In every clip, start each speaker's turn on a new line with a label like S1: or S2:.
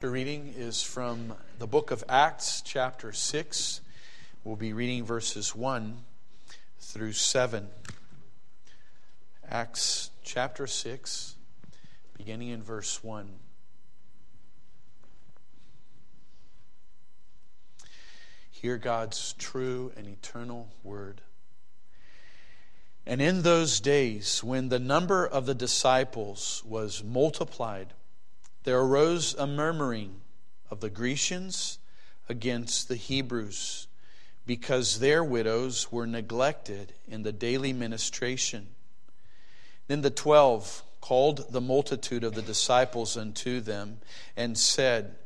S1: The reading is from the book of Acts, chapter 6. We'll be reading verses 1 through 7. Acts chapter 6, beginning in verse 1. Hear God's true and eternal word. And in those days, when the number of the disciples was multiplied, there arose a murmuring of the Grecians against the Hebrews because their widows were neglected in the daily ministration. Then the twelve called the multitude of the disciples unto them and said,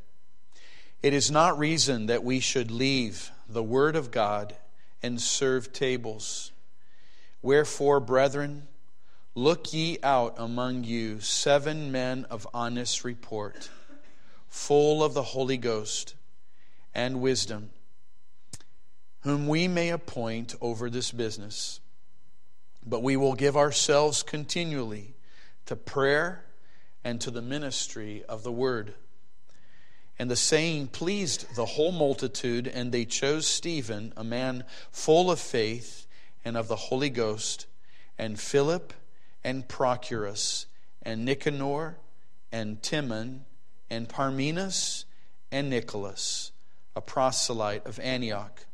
S1: It is not reason that we should leave the word of God and serve tables. Wherefore, brethren, Look ye out among you seven men of honest report, full of the Holy Ghost and wisdom, whom we may appoint over this business. But we will give ourselves continually to prayer and to the ministry of the word. And the saying pleased the whole multitude, and they chose Stephen, a man full of faith and of the Holy Ghost, and Philip and Prochorus, and Nicanor, and Timon, and Parmenas, and Nicholas, a proselyte of Antioch,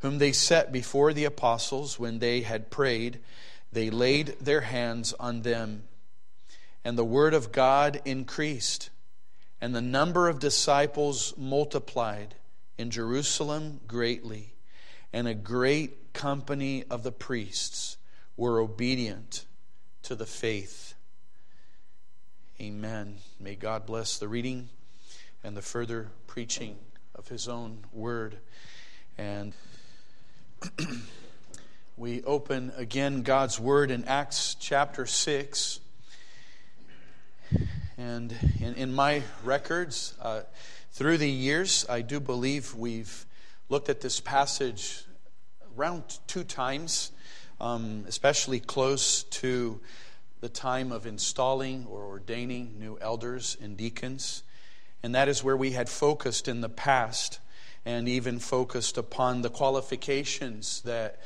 S1: whom they set before the apostles when they had prayed. They laid their hands on them, and the word of God increased, and the number of disciples multiplied in Jerusalem greatly, and a great company of the priests were obedient to the faith. Amen. May God bless the reading and the further preaching of His own word. And we open again God's word in Acts chapter 6. And in, in my records, uh, through the years, I do believe we've looked at this passage around two times um, especially close to the time of installing or ordaining new elders and deacons. And that is where we had focused in the past and even focused upon the qualifications that,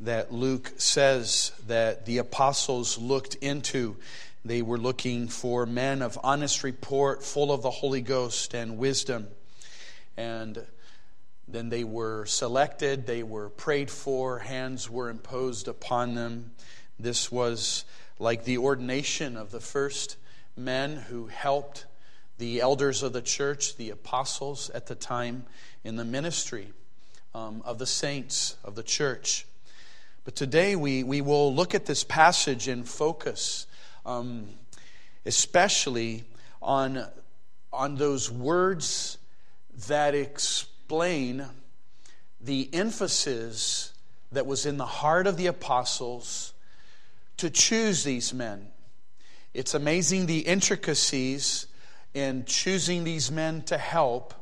S1: that Luke says that the apostles looked into. They were looking for men of honest report, full of the Holy Ghost and wisdom. And then they were selected, they were prayed for, hands were imposed upon them. This was like the ordination of the first men who helped the elders of the church, the apostles at the time, in the ministry um, of the saints of the church. But today we, we will look at this passage and focus um, especially on, on those words that express explain the emphasis that was in the heart of the apostles to choose these men. It's amazing the intricacies in choosing these men to help.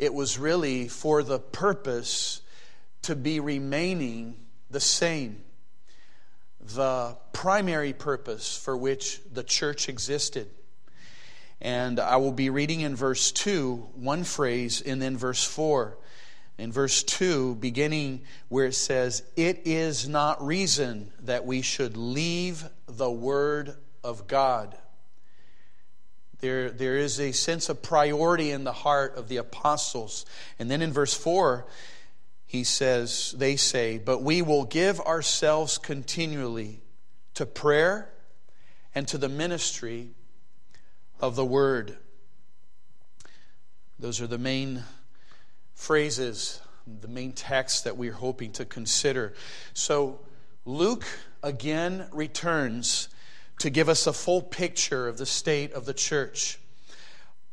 S1: It was really for the purpose to be remaining the same. The primary purpose for which the church existed. And I will be reading in verse 2 one phrase, and then verse 4. In verse 2, beginning where it says, It is not reason that we should leave the word of God. There, there is a sense of priority in the heart of the apostles. And then in verse 4, he says, They say, But we will give ourselves continually to prayer and to the ministry of the word. Those are the main phrases, the main text that we're hoping to consider. So, Luke again returns to give us a full picture of the state of the church.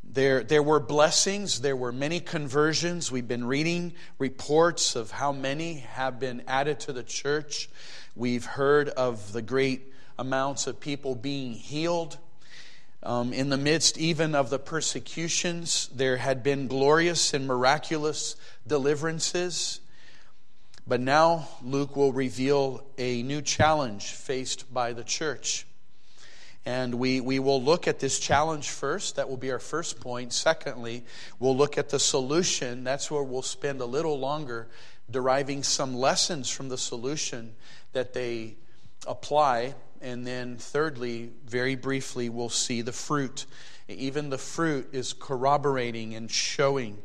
S1: There, there were blessings, there were many conversions. We've been reading reports of how many have been added to the church. We've heard of the great amounts of people being healed. Um, in the midst even of the persecutions, there had been glorious and miraculous deliverances. But now Luke will reveal a new challenge faced by the church. And we, we will look at this challenge first. That will be our first point. Secondly, we'll look at the solution. That's where we'll spend a little longer deriving some lessons from the solution that they apply. And then, thirdly, very briefly, we'll see the fruit. Even the fruit is corroborating and showing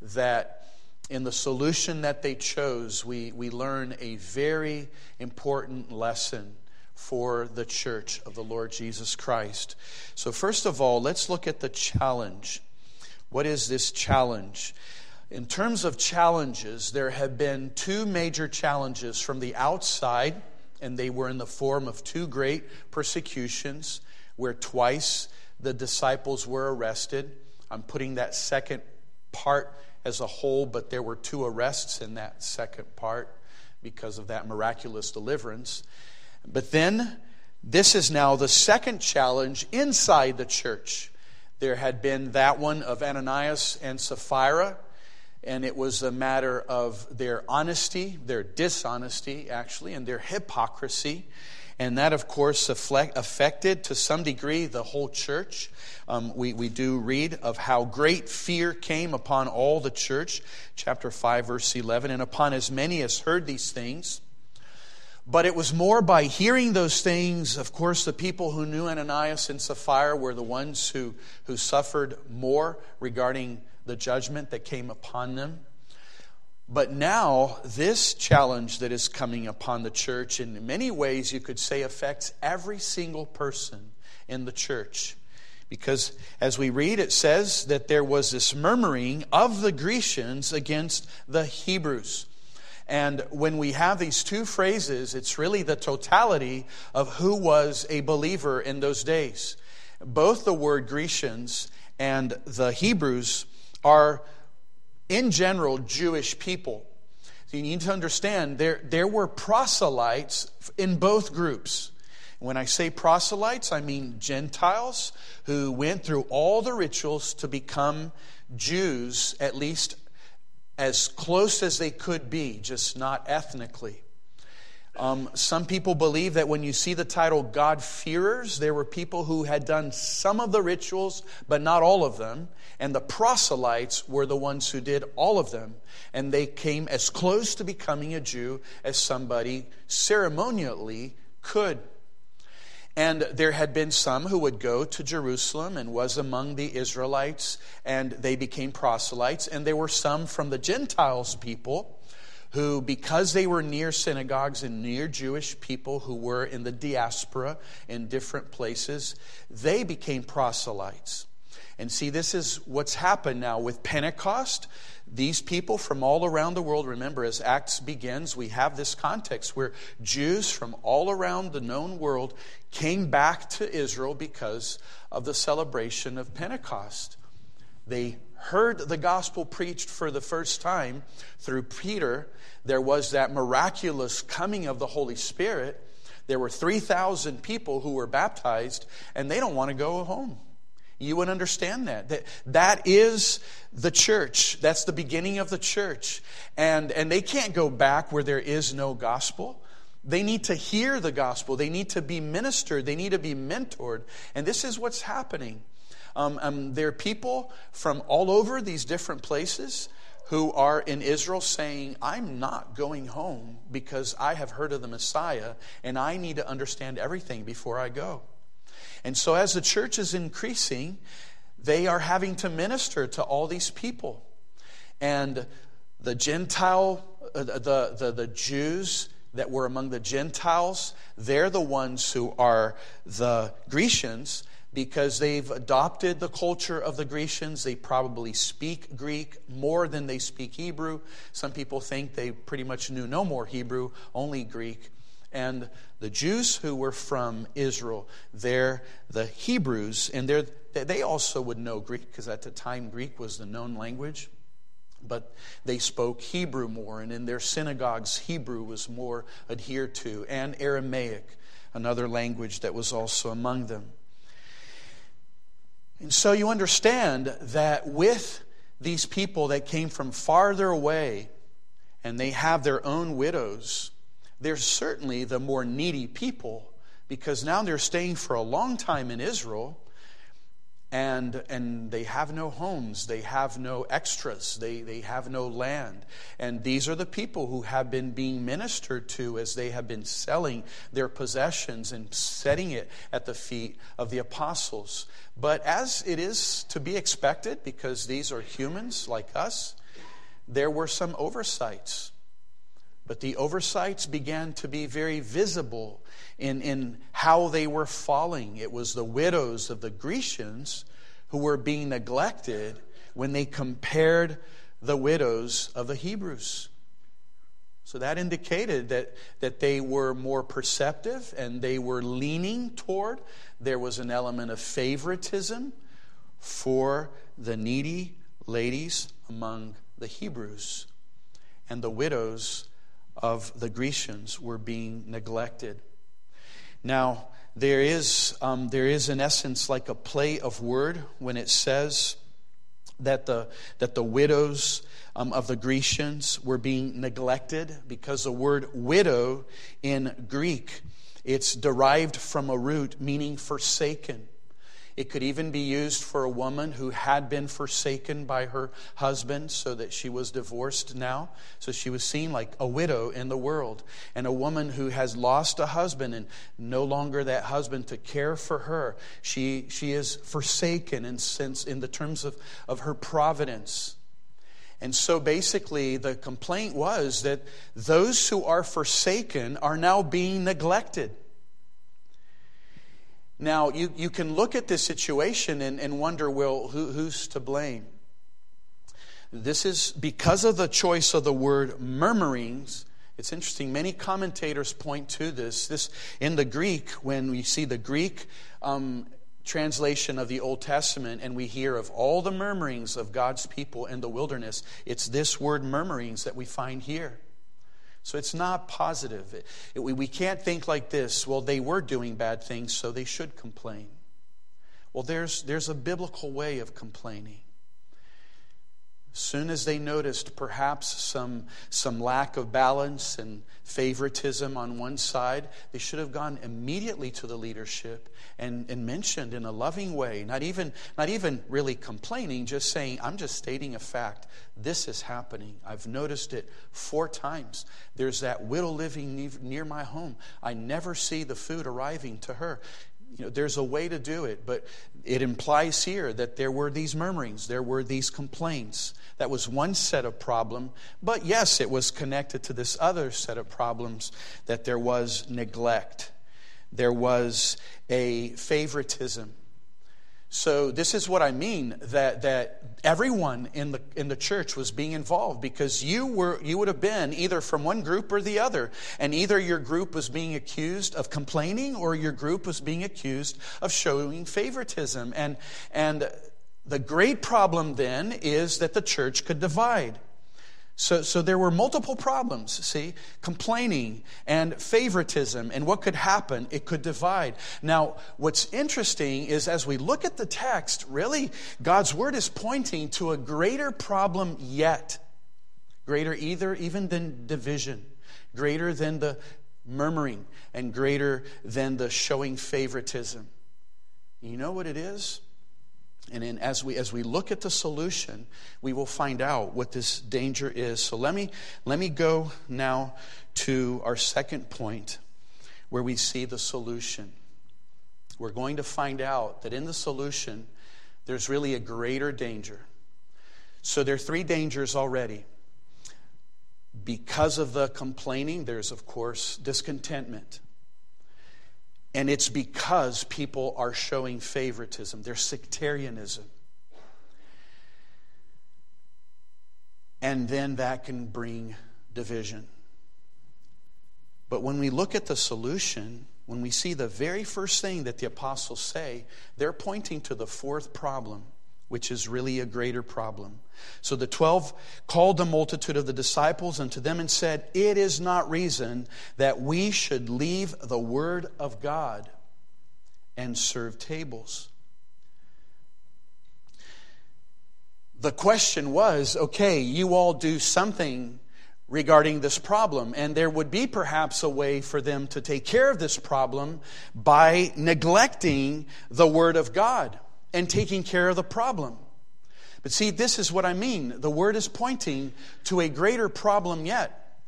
S1: that in the solution that they chose, we, we learn a very important lesson for the church of the Lord Jesus Christ. So, first of all, let's look at the challenge. What is this challenge? In terms of challenges, there have been two major challenges from the outside, and they were in the form of two great persecutions where twice the disciples were arrested. I'm putting that second part as a whole, but there were two arrests in that second part because of that miraculous deliverance. But then, this is now the second challenge inside the church. There had been that one of Ananias and Sapphira, and it was a matter of their honesty, their dishonesty, actually, and their hypocrisy. And that, of course, affected to some degree the whole church. Um, we, we do read of how great fear came upon all the church, chapter 5, verse 11, and upon as many as heard these things. But it was more by hearing those things. Of course, the people who knew Ananias and Sapphira were the ones who, who suffered more regarding the judgment that came upon them. But now, this challenge that is coming upon the church, in many ways, you could say, affects every single person in the church. Because as we read, it says that there was this murmuring of the Grecians against the Hebrews. And when we have these two phrases, it's really the totality of who was a believer in those days. Both the word Grecians and the Hebrews are, in general, Jewish people. So you need to understand there, there were proselytes in both groups. When I say proselytes, I mean Gentiles who went through all the rituals to become Jews, at least as close as they could be, just not ethnically. Um, some people believe that when you see the title God-fearers, there were people who had done some of the rituals, but not all of them. And the proselytes were the ones who did all of them. And they came as close to becoming a Jew as somebody ceremonially could. And there had been some who would go to Jerusalem and was among the Israelites, and they became proselytes. And there were some from the Gentiles people who, because they were near synagogues and near Jewish people who were in the diaspora in different places, they became proselytes. And see, this is what's happened now with Pentecost. These people from all around the world, remember, as Acts begins, we have this context where Jews from all around the known world came back to Israel because of the celebration of Pentecost. They heard the gospel preached for the first time through Peter. There was that miraculous coming of the Holy Spirit. There were 3,000 people who were baptized, and they don't want to go home. You would understand that. That, that is the church. That's the beginning of the church. And, and they can't go back where there is no gospel. They need to hear the gospel. They need to be ministered. They need to be mentored. And this is what's happening. Um, um, there are people from all over these different places who are in Israel saying, I'm not going home because I have heard of the Messiah and I need to understand everything before I go. And so, as the church is increasing, they are having to minister to all these people. And the Gentile, uh, the, the, the Jews that were among the Gentiles, they're the ones who are the Grecians because they've adopted the culture of the Grecians. They probably speak Greek more than they speak Hebrew. Some people think they pretty much knew no more Hebrew, only Greek and the Jews who were from Israel. They're the Hebrews, and they're, they also would know Greek because at the time Greek was the known language. But they spoke Hebrew more, and in their synagogues, Hebrew was more adhered to, and Aramaic, another language that was also among them. And so you understand that with these people that came from farther away, and they have their own widows, they're certainly the more needy people because now they're staying for a long time in Israel and, and they have no homes, they have no extras, they, they have no land. And these are the people who have been being ministered to as they have been selling their possessions and setting it at the feet of the apostles. But as it is to be expected, because these are humans like us, there were some oversights. But the oversights began to be very visible in, in how they were falling. It was the widows of the Grecians who were being neglected when they compared the widows of the Hebrews. So that indicated that, that they were more perceptive and they were leaning toward. There was an element of favoritism for the needy ladies among the Hebrews. And the widows of the Grecians were being neglected. Now, there is, um, there is in essence like a play of word when it says that the, that the widows um, of the Grecians were being neglected because the word widow in Greek, it's derived from a root meaning forsaken. It could even be used for a woman who had been forsaken by her husband so that she was divorced now. So she was seen like a widow in the world. And a woman who has lost a husband and no longer that husband to care for her. She, she is forsaken in, sense, in the terms of, of her providence. And so basically, the complaint was that those who are forsaken are now being neglected. Now, you, you can look at this situation and, and wonder, well, who, who's to blame? This is because of the choice of the word murmurings. It's interesting. Many commentators point to this. This in the Greek, when we see the Greek um, translation of the Old Testament and we hear of all the murmurings of God's people in the wilderness, it's this word murmurings that we find here. So it's not positive. It, it, we can't think like this well, they were doing bad things, so they should complain. Well, there's, there's a biblical way of complaining. As soon as they noticed perhaps some, some lack of balance and favoritism on one side, they should have gone immediately to the leadership and, and mentioned in a loving way, not even, not even really complaining, just saying, I'm just stating a fact. This is happening. I've noticed it four times. There's that widow living near my home. I never see the food arriving to her you know, there's a way to do it, but it implies here that there were these murmurings, there were these complaints. That was one set of problem, but yes, it was connected to this other set of problems that there was neglect. There was a favoritism so this is what I mean that that everyone in the in the church was being involved because you were you would have been either from one group or the other and either your group was being accused of complaining or your group was being accused of showing favoritism and and the great problem then is that the church could divide. So, so there were multiple problems, see? Complaining and favoritism and what could happen. It could divide. Now, what's interesting is as we look at the text, really, God's word is pointing to a greater problem yet. Greater either even than division, greater than the murmuring, and greater than the showing favoritism. You know what it is? And in, as, we, as we look at the solution, we will find out what this danger is. So let me, let me go now to our second point where we see the solution. We're going to find out that in the solution, there's really a greater danger. So there are three dangers already. Because of the complaining, there's, of course, discontentment. And it's because people are showing favoritism, there's sectarianism. And then that can bring division. But when we look at the solution, when we see the very first thing that the apostles say, they're pointing to the fourth problem which is really a greater problem. So the twelve called the multitude of the disciples unto them and said, It is not reason that we should leave the word of God and serve tables. The question was okay, you all do something regarding this problem. And there would be perhaps a way for them to take care of this problem by neglecting the Word of God and taking care of the problem. But see, this is what I mean. The Word is pointing to a greater problem yet.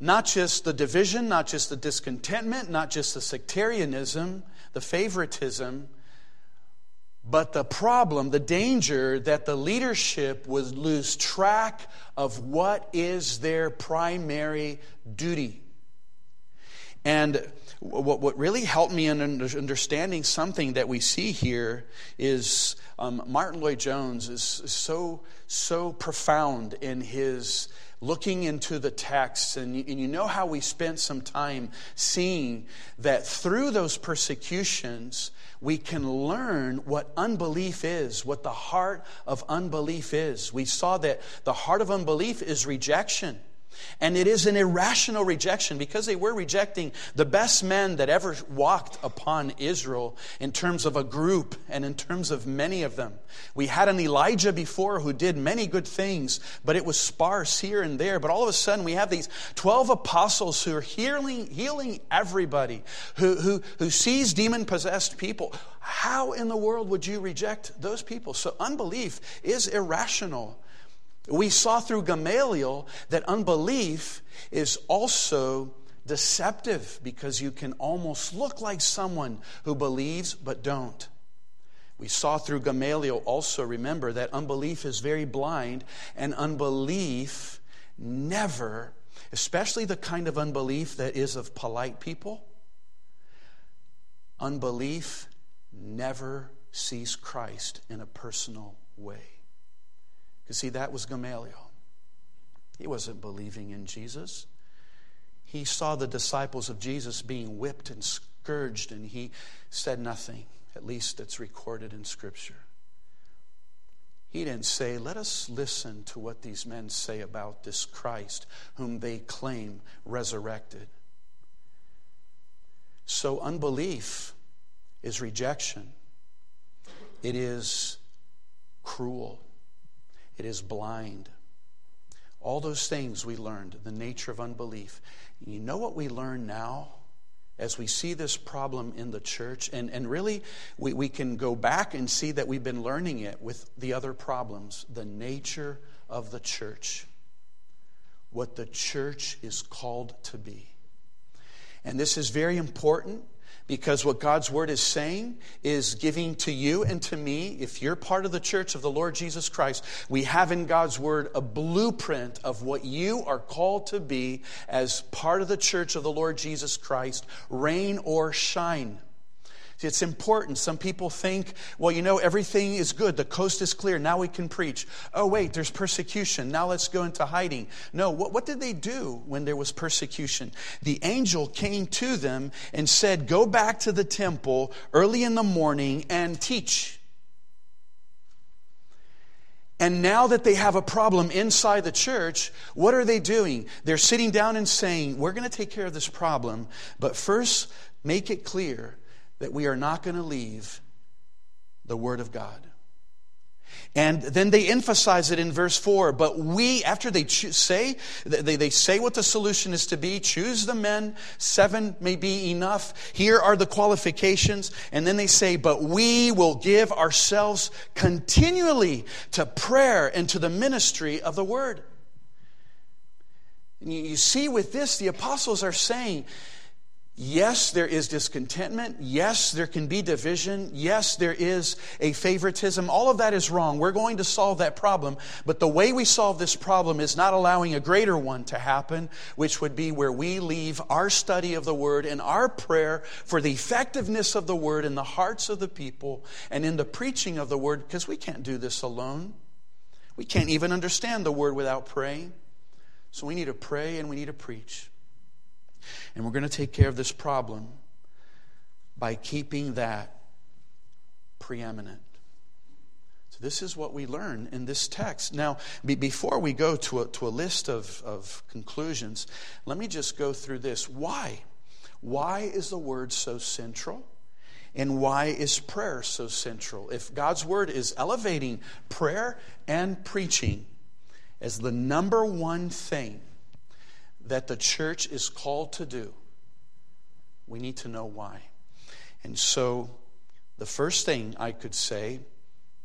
S1: Not just the division, not just the discontentment, not just the sectarianism, the favoritism, but the problem, the danger that the leadership would lose track of what is their primary duty. And what, what really helped me in understanding something that we see here is um, Martyn Lloyd-Jones is so, so profound in his looking into the text, and and you know how we spent some time seeing that through those persecutions, we can learn what unbelief is, what the heart of unbelief is. We saw that the heart of unbelief is rejection. And it is an irrational rejection because they were rejecting the best men that ever walked upon Israel in terms of a group and in terms of many of them. We had an Elijah before who did many good things, but it was sparse here and there. But all of a sudden, we have these 12 apostles who are healing, healing everybody, who, who, who sees demon possessed people. How in the world would you reject those people? So unbelief is irrational. We saw through Gamaliel that unbelief is also deceptive because you can almost look like someone who believes but don't. We saw through Gamaliel also, remember, that unbelief is very blind, and unbelief never, especially the kind of unbelief that is of polite people, unbelief never sees Christ in a personal way. Because, see, that was Gamaliel. He wasn't believing in Jesus. He saw the disciples of Jesus being whipped and scourged, and he said nothing. At least it's recorded in Scripture. He didn't say, Let us listen to what these men say about this Christ whom they claim resurrected. So, unbelief is rejection, it is cruel, it is blind. All those things we learned, the nature of unbelief. You know what we learn now? As we see this problem in the church, and, and really we, we can go back and see that we've been learning it with the other problems, the nature of the church, what the church is called to be. And this is very important because what God's word is saying is giving to you and to me, if you're part of the church of the Lord Jesus Christ, we have in God's word a blueprint of what you are called to be as part of the church of the Lord Jesus Christ, rain or shine. It's important. Some people think, well, you know, everything is good. The coast is clear. Now we can preach. Oh, wait, there's persecution. Now let's go into hiding. No, what, what did they do when there was persecution? The angel came to them and said, Go back to the temple early in the morning and teach. And now that they have a problem inside the church, what are they doing? They're sitting down and saying, We're going to take care of this problem, but first make it clear that we are not going to leave the Word of God. And then they emphasize it in verse 4. But we, after they say, they, they say what the solution is to be, choose the men, seven may be enough. Here are the qualifications. And then they say, but we will give ourselves continually to prayer and to the ministry of the word. And you, you see with this, the apostles are saying, Yes, there is discontentment. Yes, there can be division. Yes, there is a favoritism. All of that is wrong. We're going to solve that problem. But the way we solve this problem is not allowing a greater one to happen, which would be where we leave our study of the Word and our prayer for the effectiveness of the Word in the hearts of the people and in the preaching of the Word, because we can't do this alone. We can't even understand the Word without praying. So we need to pray and we need to preach. And we're going to take care of this problem by keeping that preeminent. So, this is what we learn in this text. Now, be, before we go to a, to a list of, of conclusions, let me just go through this. Why? Why is the word so central? And why is prayer so central? If God's word is elevating prayer and preaching, as the number one thing that the church is called to do, we need to know why. And so, the first thing I could say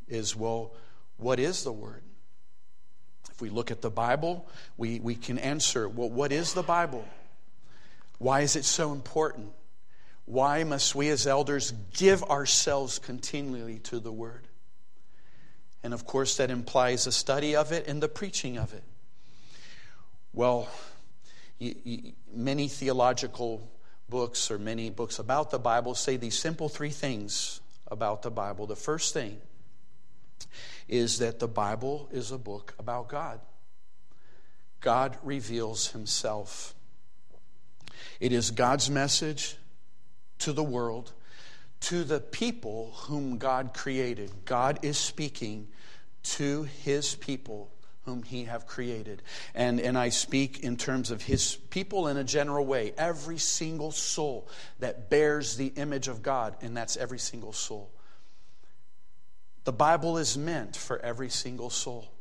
S1: is well, what is the Word? If we look at the Bible, we, we can answer well, what is the Bible? Why is it so important? Why must we as elders give ourselves continually to the Word? And of course, that implies a study of it and the preaching of it. Well, many theological books or many books about the Bible say these simple three things about the Bible. The first thing is that the Bible is a book about God. God reveals himself. It is God's message to the world, to the people whom God created. God is speaking to his people whom he have created. And, and I speak in terms of his people in a general way. Every single soul that bears the image of God, and that's every single soul. The Bible is meant for every single soul.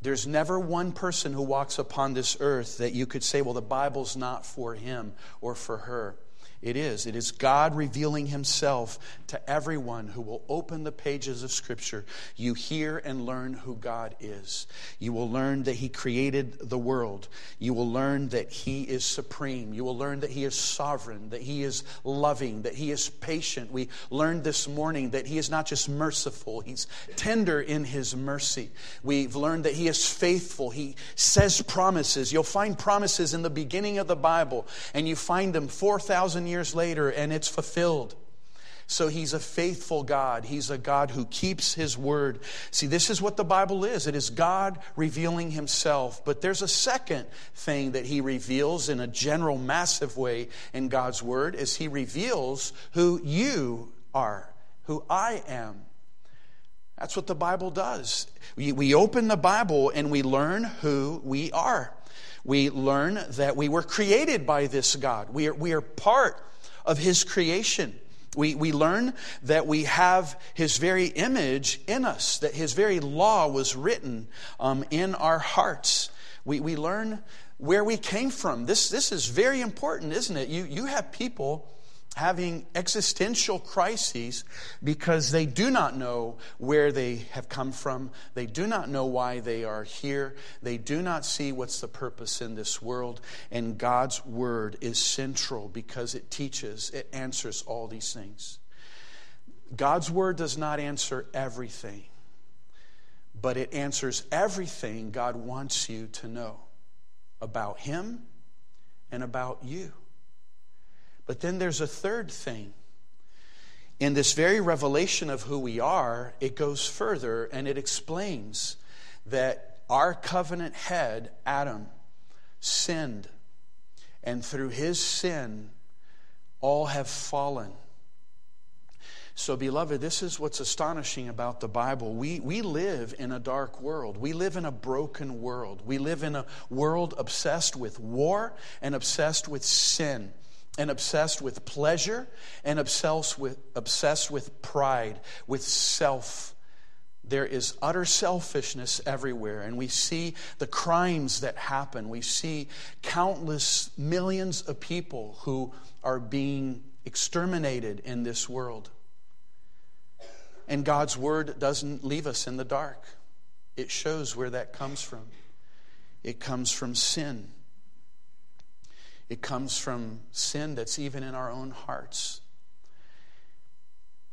S1: There's never one person who walks upon this earth that you could say, well, the Bible's not for him or for her. It is. It is God revealing Himself to everyone who will open the pages of Scripture. You hear and learn who God is. You will learn that He created the world. You will learn that He is supreme. You will learn that He is sovereign, that He is loving, that He is patient. We learned this morning that He is not just merciful, He's tender in His mercy. We've learned that He is faithful. He says promises. You'll find promises in the beginning of the Bible, and you find them 4,000 years later and it's fulfilled. So he's a faithful God. He's a God who keeps his word. See, this is what the Bible is it is God revealing himself. But there's a second thing that he reveals in a general, massive way in God's word is he reveals who you are, who I am. That's what the Bible does. We, we open the Bible and we learn who we are we learn that we were created by this God. We are, we are part of His creation. We, we learn that we have His very image in us, that His very law was written um, in our hearts. We, we learn where we came from. This, this is very important, isn't it? You, you have people having existential crises because they do not know where they have come from. They do not know why they are here. They do not see what's the purpose in this world. And God's word is central because it teaches, it answers all these things. God's word does not answer everything, but it answers everything God wants you to know about Him and about you. But then there's a third thing. In this very revelation of who we are, it goes further and it explains that our covenant head, Adam, sinned. And through his sin, all have fallen. So, beloved, this is what's astonishing about the Bible. We, we live in a dark world. We live in a broken world. We live in a world obsessed with war and obsessed with sin and obsessed with pleasure and obsessed with, obsessed with pride, with self. There is utter selfishness everywhere, and we see the crimes that happen. We see countless millions of people who are being exterminated in this world. And God's word doesn't leave us in the dark, it shows where that comes from. It comes from sin. It comes from sin that's even in our own hearts.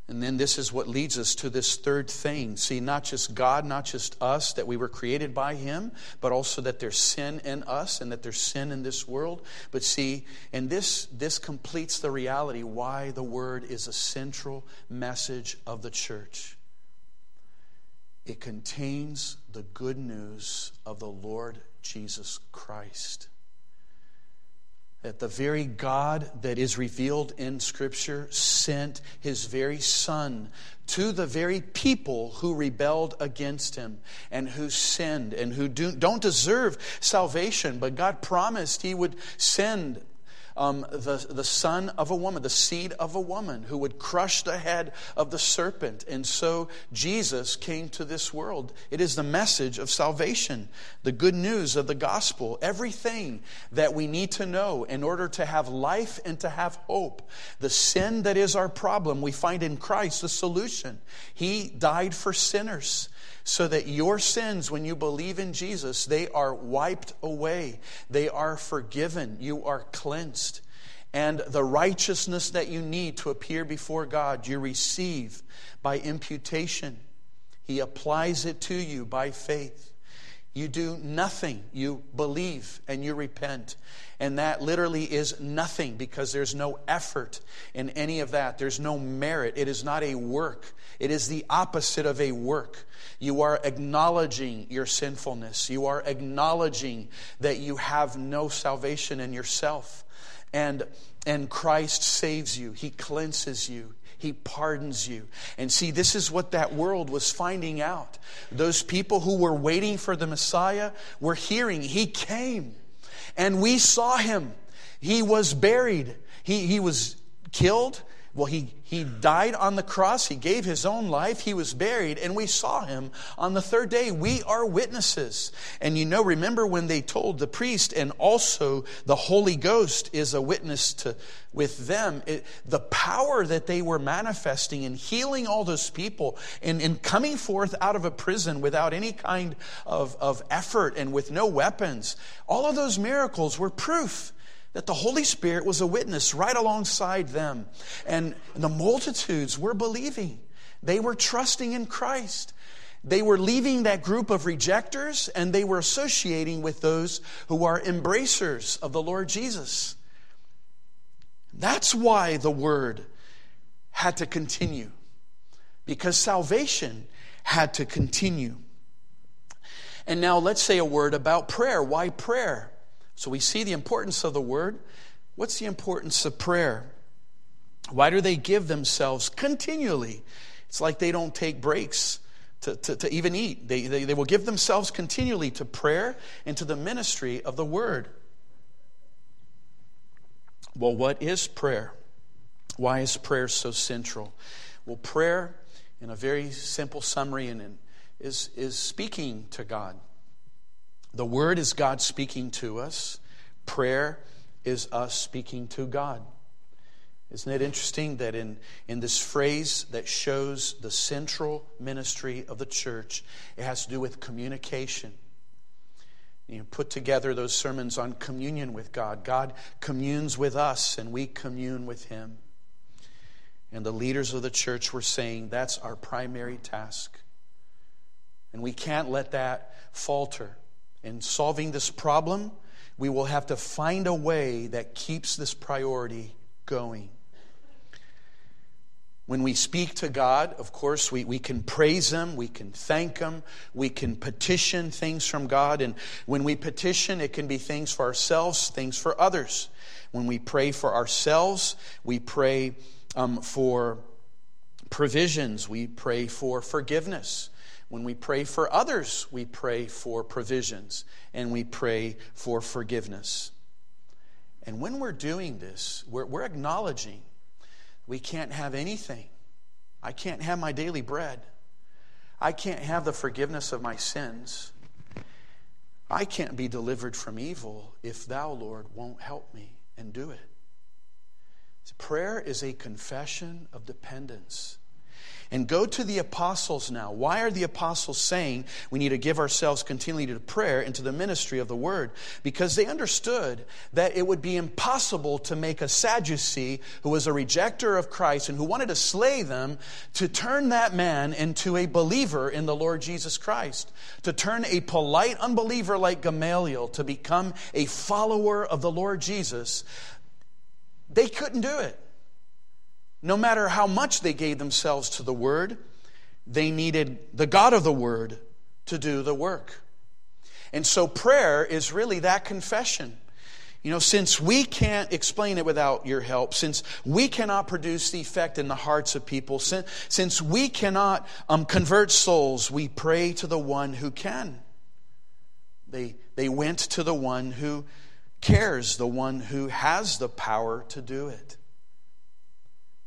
S1: And then this is what leads us to this third thing. See, not just God, not just us, that we were created by Him, but also that there's sin in us and that there's sin in this world. But see, and this, this completes the reality why the Word is a central message of the church. It contains the good news of the Lord Jesus Christ that the very God that is revealed in Scripture sent his very Son to the very people who rebelled against him and who sinned and who do, not deserve salvation. But God promised he would send um, the, the son of a woman, the seed of a woman, who would crush the head of the serpent. And so Jesus came to this world. It is the message of salvation, the good news of the gospel, everything that we need to know in order to have life and to have hope. The sin that is our problem, we find in Christ the solution. He died for sinners so that your sins, when you believe in Jesus, they are wiped away. They are forgiven. You are cleansed. And the righteousness that you need to appear before God, you receive by imputation. He applies it to you by faith. You do nothing. You believe and you repent. And that literally is nothing because there's no effort in any of that. There's no merit. It is not a work. It is the opposite of a work. You are acknowledging your sinfulness. You are acknowledging that you have no salvation in yourself. And, and Christ saves you, He cleanses you. He pardons you. And see, this is what that world was finding out. Those people who were waiting for the Messiah were hearing, He came. And we saw Him. He was buried. He, he was killed well, he, he died on the cross. He gave his own life. He was buried, and we saw him on the third day. We are witnesses. And you know, remember when they told the priest, and also the Holy Ghost is a witness to, with them, it, the power that they were manifesting in healing all those people and, and coming forth out of a prison without any kind of, of effort and with no weapons. All of those miracles were proof that the Holy Spirit was a witness right alongside them. And the multitudes were believing, they were trusting in Christ. They were leaving that group of rejectors and they were associating with those who are embracers of the Lord Jesus. That's why the word had to continue, because salvation had to continue. And now let's say a word about prayer. Why prayer? So we see the importance of the word. What's the importance of prayer? Why do they give themselves continually? It's like they don't take breaks to, to, to even eat. They, they, they will give themselves continually to prayer and to the ministry of the word. Well, what is prayer? Why is prayer so central? Well, prayer, in a very simple summary, and is, is speaking to God. The Word is God speaking to us, prayer is us speaking to God. Isn't it interesting that in, in this phrase that shows the central ministry of the church, it has to do with communication? You put together those sermons on communion with God. God communes with us, and we commune with Him. And the leaders of the church were saying that's our primary task. And we can't let that falter in solving this problem, we will have to find a way that keeps this priority going. When we speak to God, of course, we, we can praise Him, we can thank Him, we can petition things from God. And when we petition, it can be things for ourselves, things for others. When we pray for ourselves, we pray um, for provisions, we pray for forgiveness. When we pray for others, we pray for provisions and we pray for forgiveness. And when we're doing this, we're, we're acknowledging we can't have anything. I can't have my daily bread. I can't have the forgiveness of my sins. I can't be delivered from evil if thou, Lord, won't help me and do it. Prayer is a confession of dependence and go to the apostles now. Why are the apostles saying we need to give ourselves continually to prayer and to the ministry of the word? Because they understood that it would be impossible to make a Sadducee who was a rejecter of Christ and who wanted to slay them to turn that man into a believer in the Lord Jesus Christ, to turn a polite unbeliever like Gamaliel to become a follower of the Lord Jesus. They couldn't do it. No matter how much they gave themselves to the Word, they needed the God of the Word to do the work. And so prayer is really that confession. You know, since we can't explain it without your help, since we cannot produce the effect in the hearts of people, since, since we cannot um, convert souls, we pray to the one who can. They, they went to the one who, cares, the one who has the power to do it.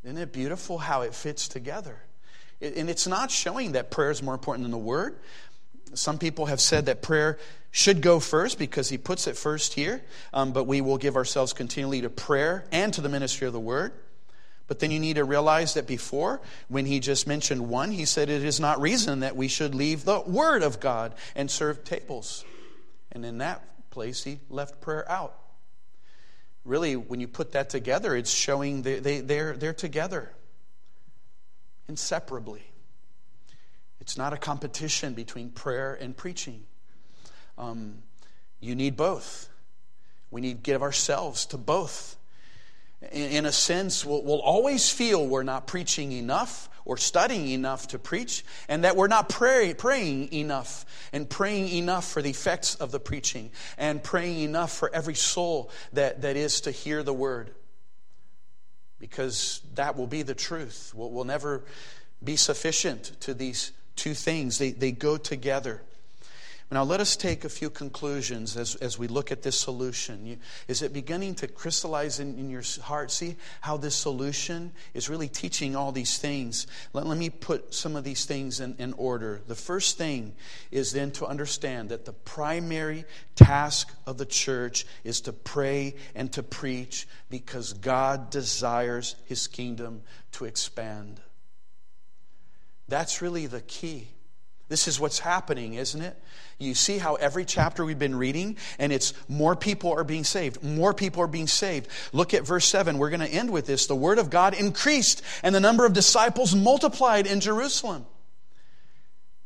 S1: Isn't it beautiful how it fits together? And it's not showing that prayer is more important than the word. Some people have said that prayer should go first because he puts it first here, um, but we will give ourselves continually to prayer and to the ministry of the word. But then you need to realize that before, when he just mentioned one, he said it is not reason that we should leave the word of God and serve tables. And in that place, he left prayer out. Really, when you put that together, it's showing they, they, they're, they're together inseparably. It's not a competition between prayer and preaching. Um, you need both. We need to give ourselves to both. In, in a sense, we'll, we'll always feel we're not preaching enough or studying enough to preach, and that we're not pray, praying enough and praying enough for the effects of the preaching and praying enough for every soul that, that is to hear the word. Because that will be the truth. We'll, we'll never be sufficient to these two things, they, they go together. Now, let us take a few conclusions as, as we look at this solution. You, is it beginning to crystallize in, in, your heart? See how this solution is really teaching all these things. Let, let me put some of these things in, in order. The first thing is then to understand that the primary task of the church is to pray and to preach because God desires his kingdom to expand. That's really the key. This is what's happening, isn't it? You see how every chapter we've been reading, and it's more people are being saved. More people are being saved. Look at verse 7. We're going to end with this. The word of God increased, and the number of disciples multiplied in Jerusalem.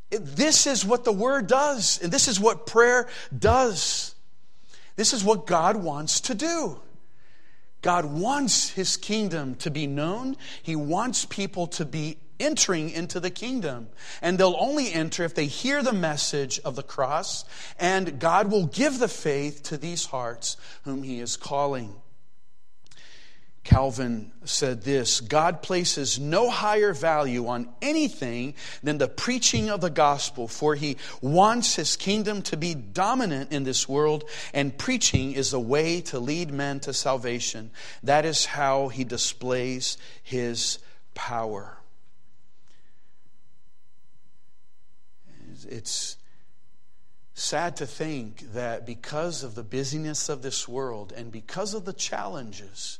S1: This is what the word does, and this is what prayer does. This is what God wants to do. God wants his kingdom to be known. He wants people to be entering into the kingdom. And they'll only enter if they hear the message of the cross, and God will give the faith to these hearts whom He is calling. Calvin said this God places no higher value on anything than the preaching of the gospel, for he wants his kingdom to be dominant in this world, and preaching is a way to lead men to salvation. That is how he displays his power. It's sad to think that because of the busyness of this world and because of the challenges,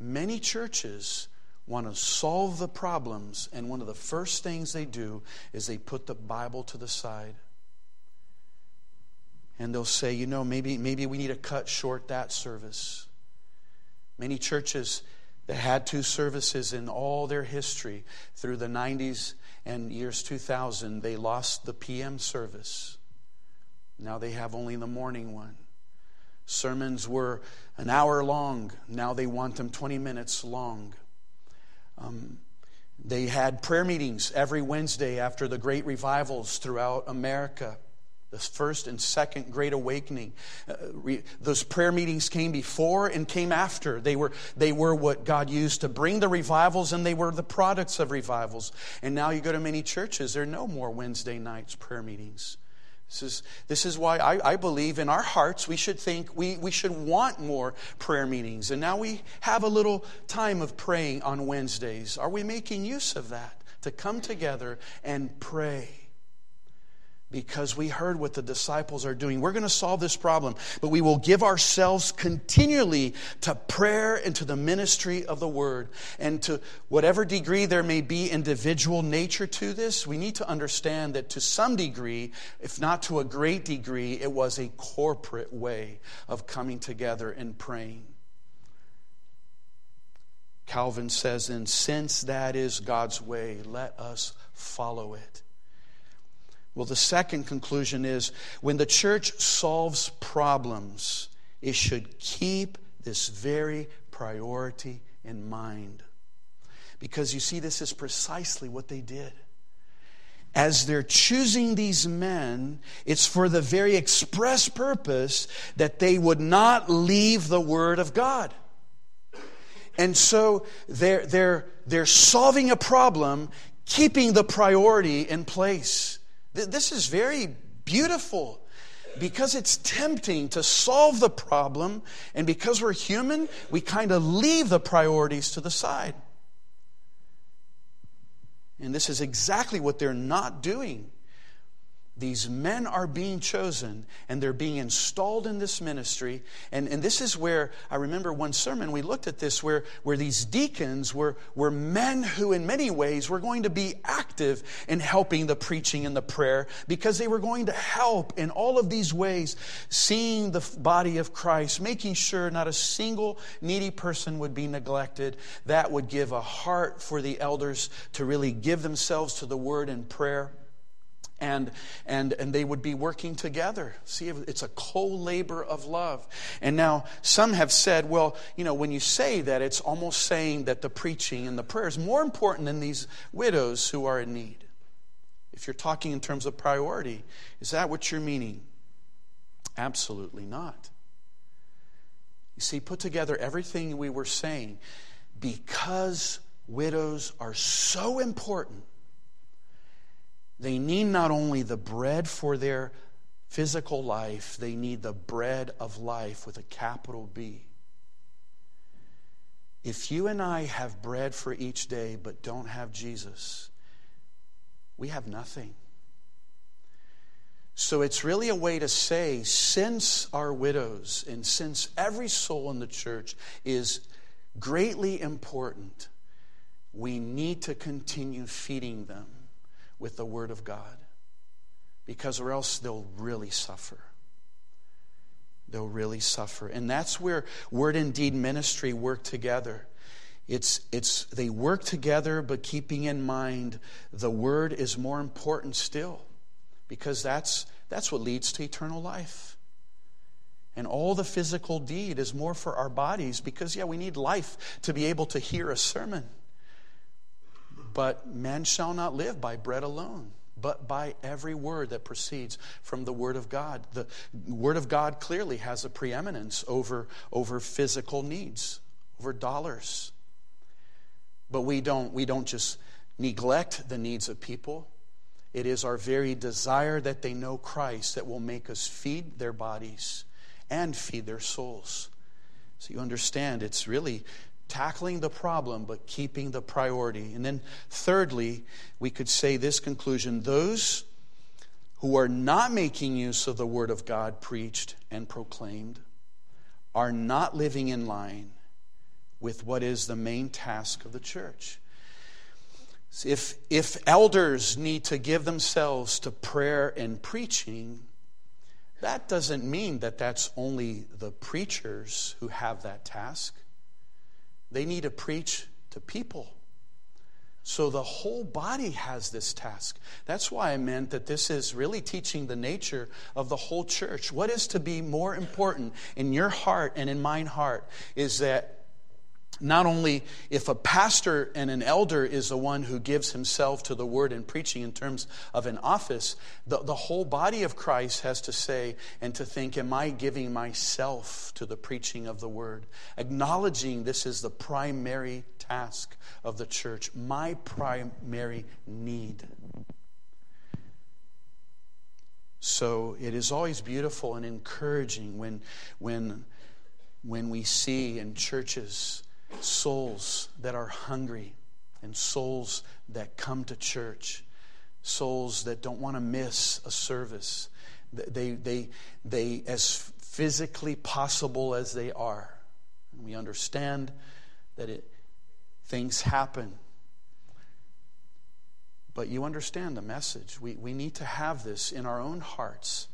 S1: many churches want to solve the problems, and one of the first things they do is they put the Bible to the side. And they'll say, you know, maybe, maybe we need to cut short that service. Many churches that had two services in all their history through the 90s and years 2000, they lost the PM service. Now they have only the morning one. Sermons were an hour long. Now they want them 20 minutes long. Um, they had prayer meetings every Wednesday after the great revivals throughout America the first and second great awakening uh, re, those prayer meetings came before and came after they were they were what god used to bring the revivals and they were the products of revivals and now you go to many churches there are no more wednesday nights prayer meetings this is, this is why I, I believe in our hearts we should think we, we should want more prayer meetings. And now we have a little time of praying on Wednesdays. Are we making use of that to come together and pray? Because we heard what the disciples are doing. We're going to solve this problem, but we will give ourselves continually to prayer and to the ministry of the word. And to whatever degree there may be individual nature to this, we need to understand that to some degree, if not to a great degree, it was a corporate way of coming together and praying. Calvin says, and since that is God's way, let us follow it. Well, the second conclusion is when the church solves problems, it should keep this very priority in mind. Because you see, this is precisely what they did. As they're choosing these men, it's for the very express purpose that they would not leave the Word of God. And so they're, they're, they're solving a problem, keeping the priority in place. This is very beautiful. because it's tempting to solve the problem, and because we're human, we kind of leave the priorities to the side. And this is exactly what they're not doing these men are being chosen and they're being installed in this ministry. And, and this is where I remember one sermon we looked at this where, where these deacons were, were men who, in many ways, were going to be active in helping the preaching and the prayer because they were going to help in all of these ways, seeing the body of Christ, making sure not a single needy person would be neglected. That would give a heart for the elders to really give themselves to the word and prayer and, and, and they would be working together. See, it's a co labor of love. And now some have said, well, you know, when you say that, it's almost saying that the preaching and the prayer is more important than these widows who are in need. If you're talking in terms of priority, is that what you're meaning? Absolutely not. You see, put together everything we were saying because widows are so important they need not only the bread for their physical life, they need the bread of life with a capital B. If you and I have bread for each day but don't have Jesus, we have nothing. So it's really a way to say, since our widows and since every soul in the church is greatly important, we need to continue feeding them with the Word of God. Because, or else they'll really suffer. They'll really suffer. And that's where Word and Deed ministry work together. It's, it's, they work together, but keeping in mind the Word is more important still. Because that's, that's what leads to eternal life. And all the physical deed is more for our bodies because, yeah, we need life to be able to hear a sermon. But man shall not live by bread alone, but by every word that proceeds from the Word of God. The Word of God clearly has a preeminence over, over physical needs, over dollars. But we don't, we don't just neglect the needs of people. It is our very desire that they know Christ that will make us feed their bodies and feed their souls. So you understand, it's really tackling the problem, but keeping the priority. And then, thirdly, we could say this conclusion those who are not making use of the Word of God preached and proclaimed are not living in line with what is the main task of the church. If, if elders need to give themselves to prayer and preaching, that doesn't mean that that's only the preachers who have that task. They need to preach to people. So the whole body has this task. That's why I meant that this is really teaching the nature of the whole church. What is to be more important in your heart and in mine heart is that not only if a pastor and an elder is the one who gives himself to the word and preaching in terms of an office, the, the whole body of Christ has to say and to think, Am I giving myself to the preaching of the word? Acknowledging this is the primary task of the church, my primary need. So it is always beautiful and encouraging when, when, when we see in churches souls that are hungry and souls that come to church, souls that don't want to miss a service. They, they, they, as physically possible as they are. We understand that it, things happen. But you understand the message. We, we need to have this in our own hearts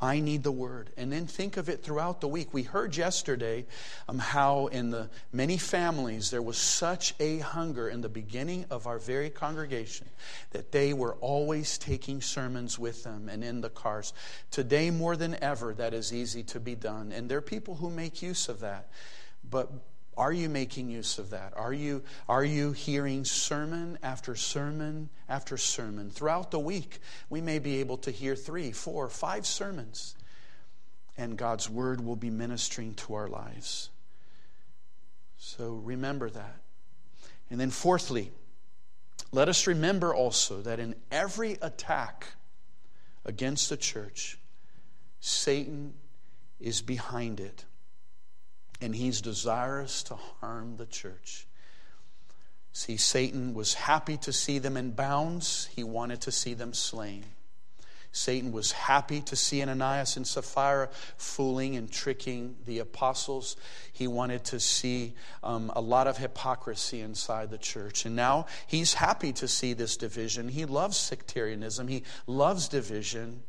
S1: I need the word. And then think of it throughout the week. We heard yesterday um, how in the many families there was such a hunger in the beginning of our very congregation that they were always taking sermons with them and in the cars. Today, more than ever, that is easy to be done. And there are people who make use of that. But are you making use of that? Are you, are you hearing sermon after sermon after sermon? Throughout the week, we may be able to hear three, four, five sermons, and God's word will be ministering to our lives. So remember that. And then, fourthly, let us remember also that in every attack against the church, Satan is behind it, and he's desirous to harm the church. See, Satan was happy to see them in bounds, he wanted to see them slain. Satan was happy to see Ananias and Sapphira fooling and tricking the apostles. He wanted to see um, a lot of hypocrisy inside the church. And now he's happy to see this division. He loves sectarianism, he loves division.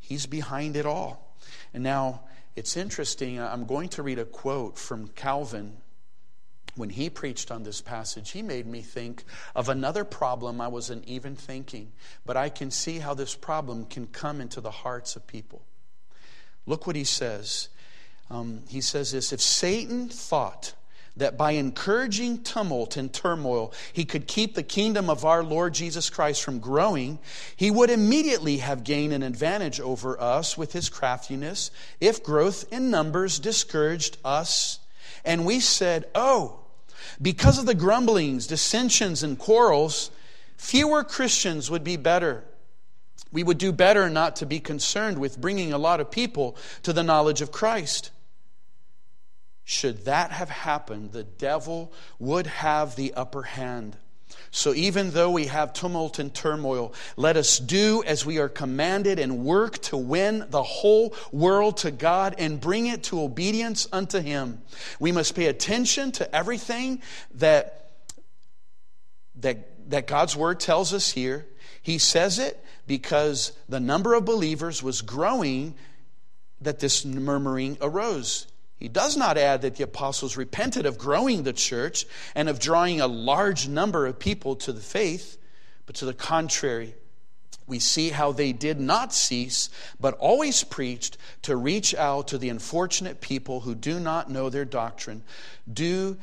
S1: He's behind it all. And now it's interesting. I'm going to read a quote from Calvin when he preached on this passage, he made me think of another problem I wasn't even thinking. But I can see how this problem can come into the hearts of people. Look what he says. Um, he says this If Satan thought that by encouraging tumult and turmoil he could keep the kingdom of our Lord Jesus Christ from growing, he would immediately have gained an advantage over us with his craftiness if growth in numbers discouraged us. And we said, Oh, because of the grumblings, dissensions, and quarrels, fewer Christians would be better. We would do better not to be concerned with bringing a lot of people to the knowledge of Christ. Should that have happened, the devil would have the upper hand. So even though we have tumult and turmoil, let us do as we are commanded and work to win the whole world to God and bring it to obedience unto Him. We must pay attention to everything that, that, that God's Word tells us here. He says it because the number of believers was growing that this murmuring arose. He does not add that the apostles repented of growing the church and of drawing a large number of people to the faith, but to the contrary, we see how they did not cease, but always preached to reach out to the unfortunate people who do not know their doctrine, do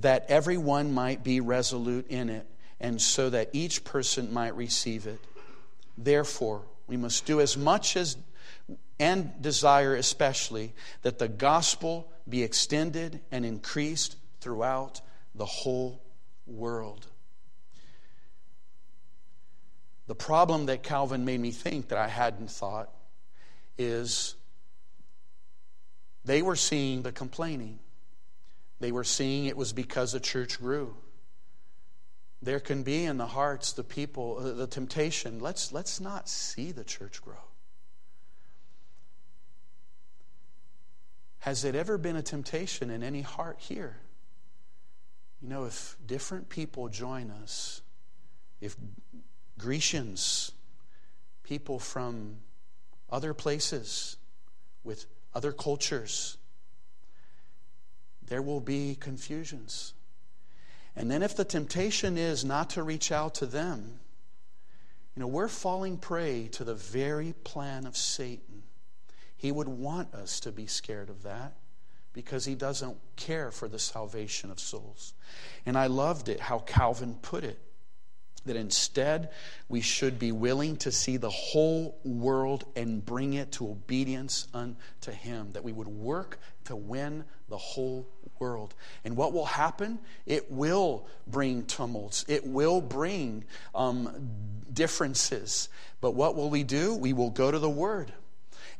S1: that everyone might be resolute in it, and so that each person might receive it. Therefore, we must do as much as and desire especially that the gospel be extended and increased throughout the whole world. The problem that Calvin made me think that I hadn't thought is they were seeing the complaining. They were seeing it was because the church grew. There can be in the hearts the people uh, the temptation. Let's let's not see the church grow. Has it ever been a temptation in any heart here? You know, if different people join us, if Grecians, people from other places with other cultures, there will be confusions. And then if the temptation is not to reach out to them, you know, we're falling prey to the very plan of Satan he would want us to be scared of that because he doesn't care for the salvation of souls. And I loved it how Calvin put it that instead we should be willing to see the whole world and bring it to obedience unto him that we would work to win the whole world. And what will happen? It will bring tumults. It will bring um, differences. But what will we do? We will go to the word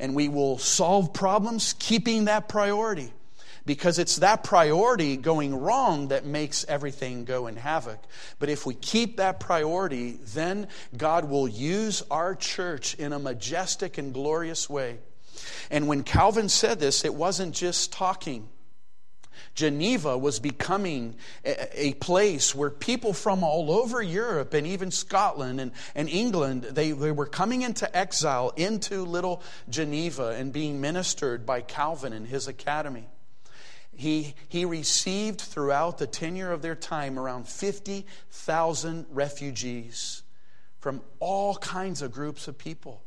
S1: and we will solve problems keeping that priority because it's that priority going wrong that makes everything go in havoc. But if we keep that priority, then God will use our church in a majestic and glorious way. And when Calvin said this, it wasn't just talking. Geneva was becoming a, place where people from all over Europe and even Scotland and, and England, they, they were coming into exile into little Geneva and being ministered by Calvin and his academy. He, he received throughout the tenure of their time around 50,000 refugees from all kinds of groups of people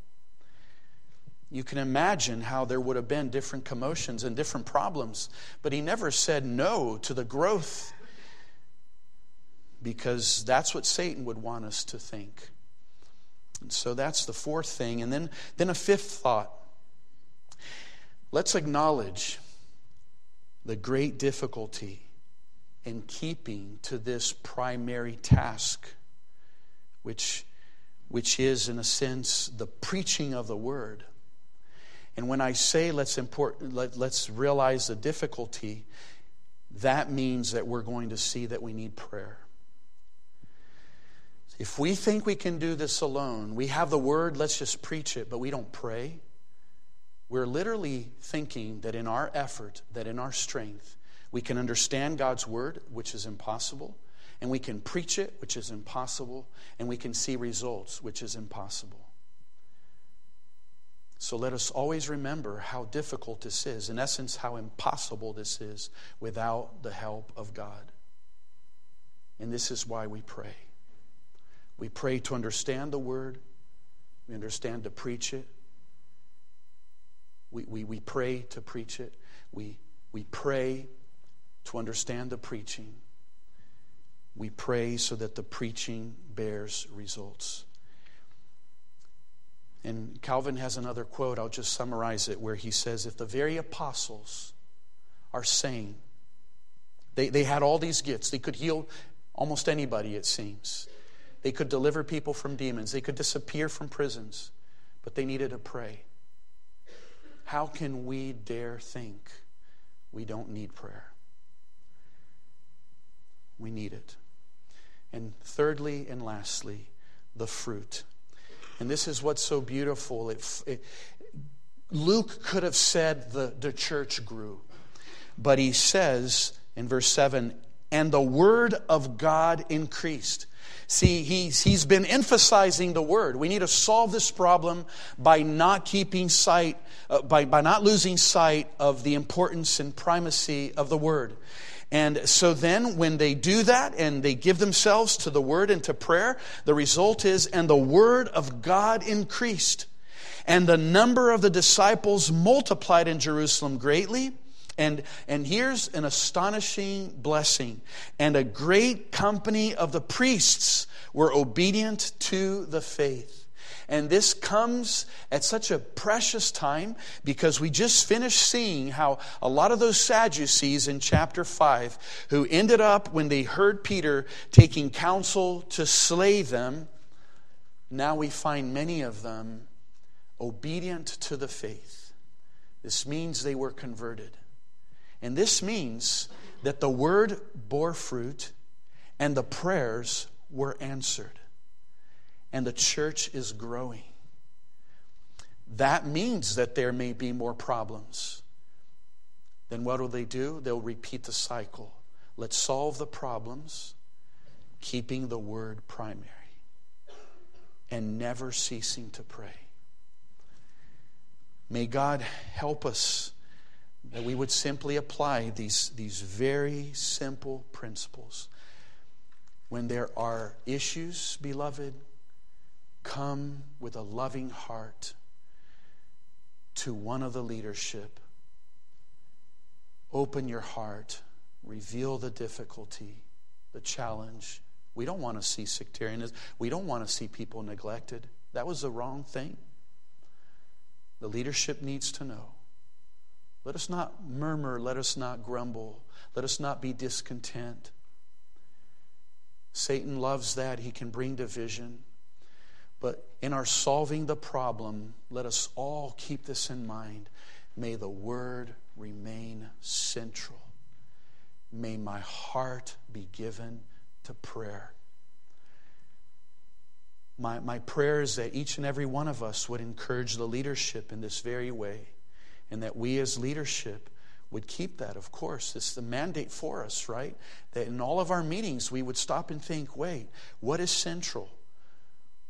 S1: you can imagine how there would have been different commotions and different problems. But he never said no to the growth because that's what Satan would want us to think. And so that's the fourth thing. And then, then a fifth thought. Let's acknowledge the great difficulty in keeping to this primary task, which, which is, in a sense, the preaching of the word. And when I say let's, import, let, let's realize the difficulty, that means that we're going to see that we need prayer. If we think we can do this alone, we have the word, let's just preach it, but we don't pray, we're literally thinking that in our effort, that in our strength, we can understand God's word, which is impossible, and we can preach it, which is impossible, and we can see results, which is impossible. So let us always remember how difficult this is, in essence, how impossible this is without the help of God. And this is why we pray. We pray to understand the word, we understand to preach it. We, we, we pray to preach it. We, we pray to understand the preaching. We pray so that the preaching bears results. And Calvin has another quote, I'll just summarize it, where he says, If the very apostles are saying, they, they had all these gifts, they could heal almost anybody, it seems. They could deliver people from demons, they could disappear from prisons, but they needed to pray. How can we dare think we don't need prayer? We need it. And thirdly and lastly, the fruit. And this is what's so beautiful. It, it, Luke could have said the, the church grew, but he says in verse 7 and the word of God increased. See, he's, he's been emphasizing the word. We need to solve this problem by not keeping sight, uh, by, by not losing sight of the importance and primacy of the word. And so then, when they do that and they give themselves to the word and to prayer, the result is, and the word of God increased. And the number of the disciples multiplied in Jerusalem greatly. And, and here's an astonishing blessing. And a great company of the priests were obedient to the faith. And this comes at such a precious time because we just finished seeing how a lot of those Sadducees in chapter 5, who ended up, when they heard Peter taking counsel to slay them, now we find many of them obedient to the faith. This means they were converted. And this means that the word bore fruit and the prayers were answered and the church is growing. That means that there may be more problems. Then what will they do? They'll repeat the cycle. Let's solve the problems, keeping the word primary and never ceasing to pray. May God help us that we would simply apply these, these very simple principles. When there are issues, beloved, come with a loving heart to one of the leadership. Open your heart, reveal the difficulty, the challenge. We don't want to see sectarianism. We don't want to see people neglected. That was the wrong thing. The leadership needs to know. Let us not murmur. Let us not grumble. Let us not be discontent. Satan loves that. He can bring division. But in our solving the problem, let us all keep this in mind. May the word remain central. May my heart be given to prayer. My, my prayer is that each and every one of us would encourage the leadership in this very way, and that we as leadership would keep that, of course. It's the mandate for us, right? That in all of our meetings, we would stop and think wait, what is central?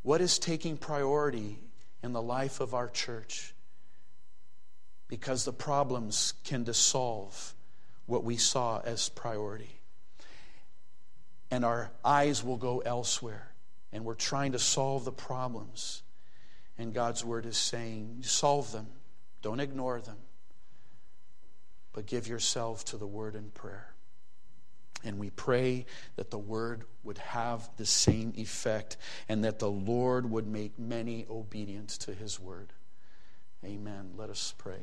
S1: What is taking priority in the life of our church? Because the problems can dissolve what we saw as priority. And our eyes will go elsewhere. And we're trying to solve the problems. And God's word is saying, solve them. Don't ignore them. But give yourself to the word and prayer. And we pray that the word would have the same effect and that the Lord would make many obedient to his word. Amen. Let us pray.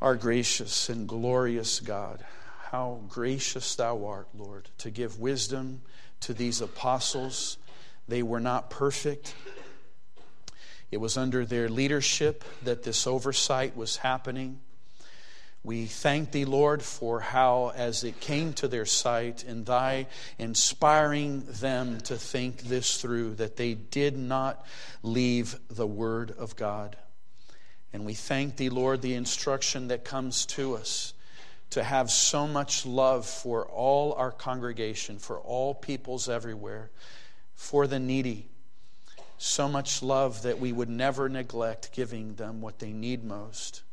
S1: Our gracious and glorious God, how gracious thou art, Lord, to give wisdom to these apostles. They were not perfect. It was under their leadership that this oversight was happening. We thank thee, Lord, for how, as it came to their sight, and thy inspiring them to think this through, that they did not leave the word of God. And we thank thee, Lord, the instruction that comes to us to have so much love for all our congregation, for all peoples everywhere, for the needy. So much love that we would never neglect giving them what they need most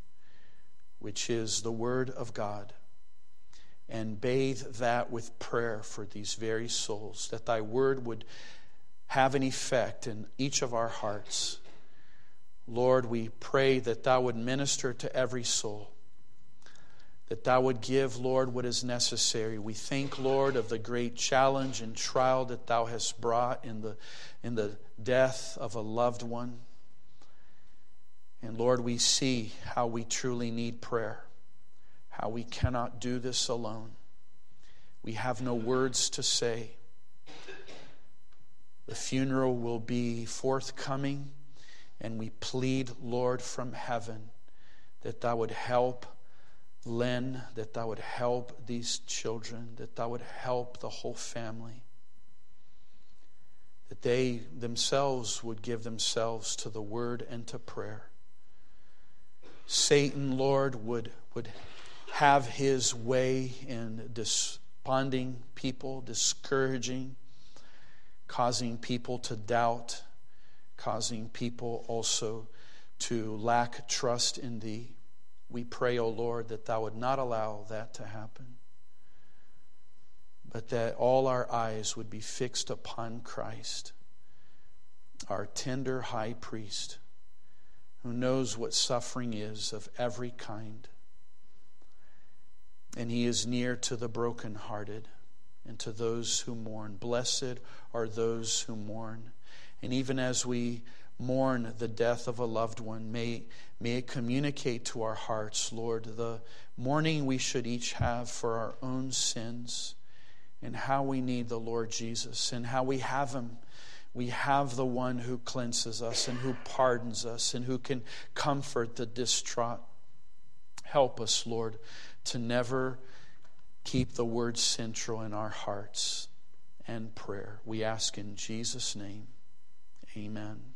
S1: which is the Word of God, and bathe that with prayer for these very souls, that Thy Word would have an effect in each of our hearts. Lord, we pray that Thou would minister to every soul, that Thou would give, Lord, what is necessary. We think, Lord, of the great challenge and trial that Thou hast brought in the, in the death of a loved one. And Lord, we see how we truly need prayer, how we cannot do this alone. We have no words to say. The funeral will be forthcoming, and we plead, Lord, from heaven that Thou would help Len, that Thou would help these children, that Thou would help the whole family, that they themselves would give themselves to the Word and to prayer. Satan, Lord, would, would have his way in desponding people, discouraging, causing people to doubt, causing people also to lack trust in thee. We pray, O oh Lord, that thou would not allow that to happen, but that all our eyes would be fixed upon Christ, our tender high priest who knows what suffering is of every kind. And he is near to the brokenhearted and to those who mourn. Blessed are those who mourn. And even as we mourn the death of a loved one, may, may it communicate to our hearts, Lord, the mourning we should each have for our own sins and how we need the Lord Jesus and how we have him we have the one who cleanses us and who pardons us and who can comfort the distraught. Help us, Lord, to never keep the word central in our hearts and prayer. We ask in Jesus' name. Amen.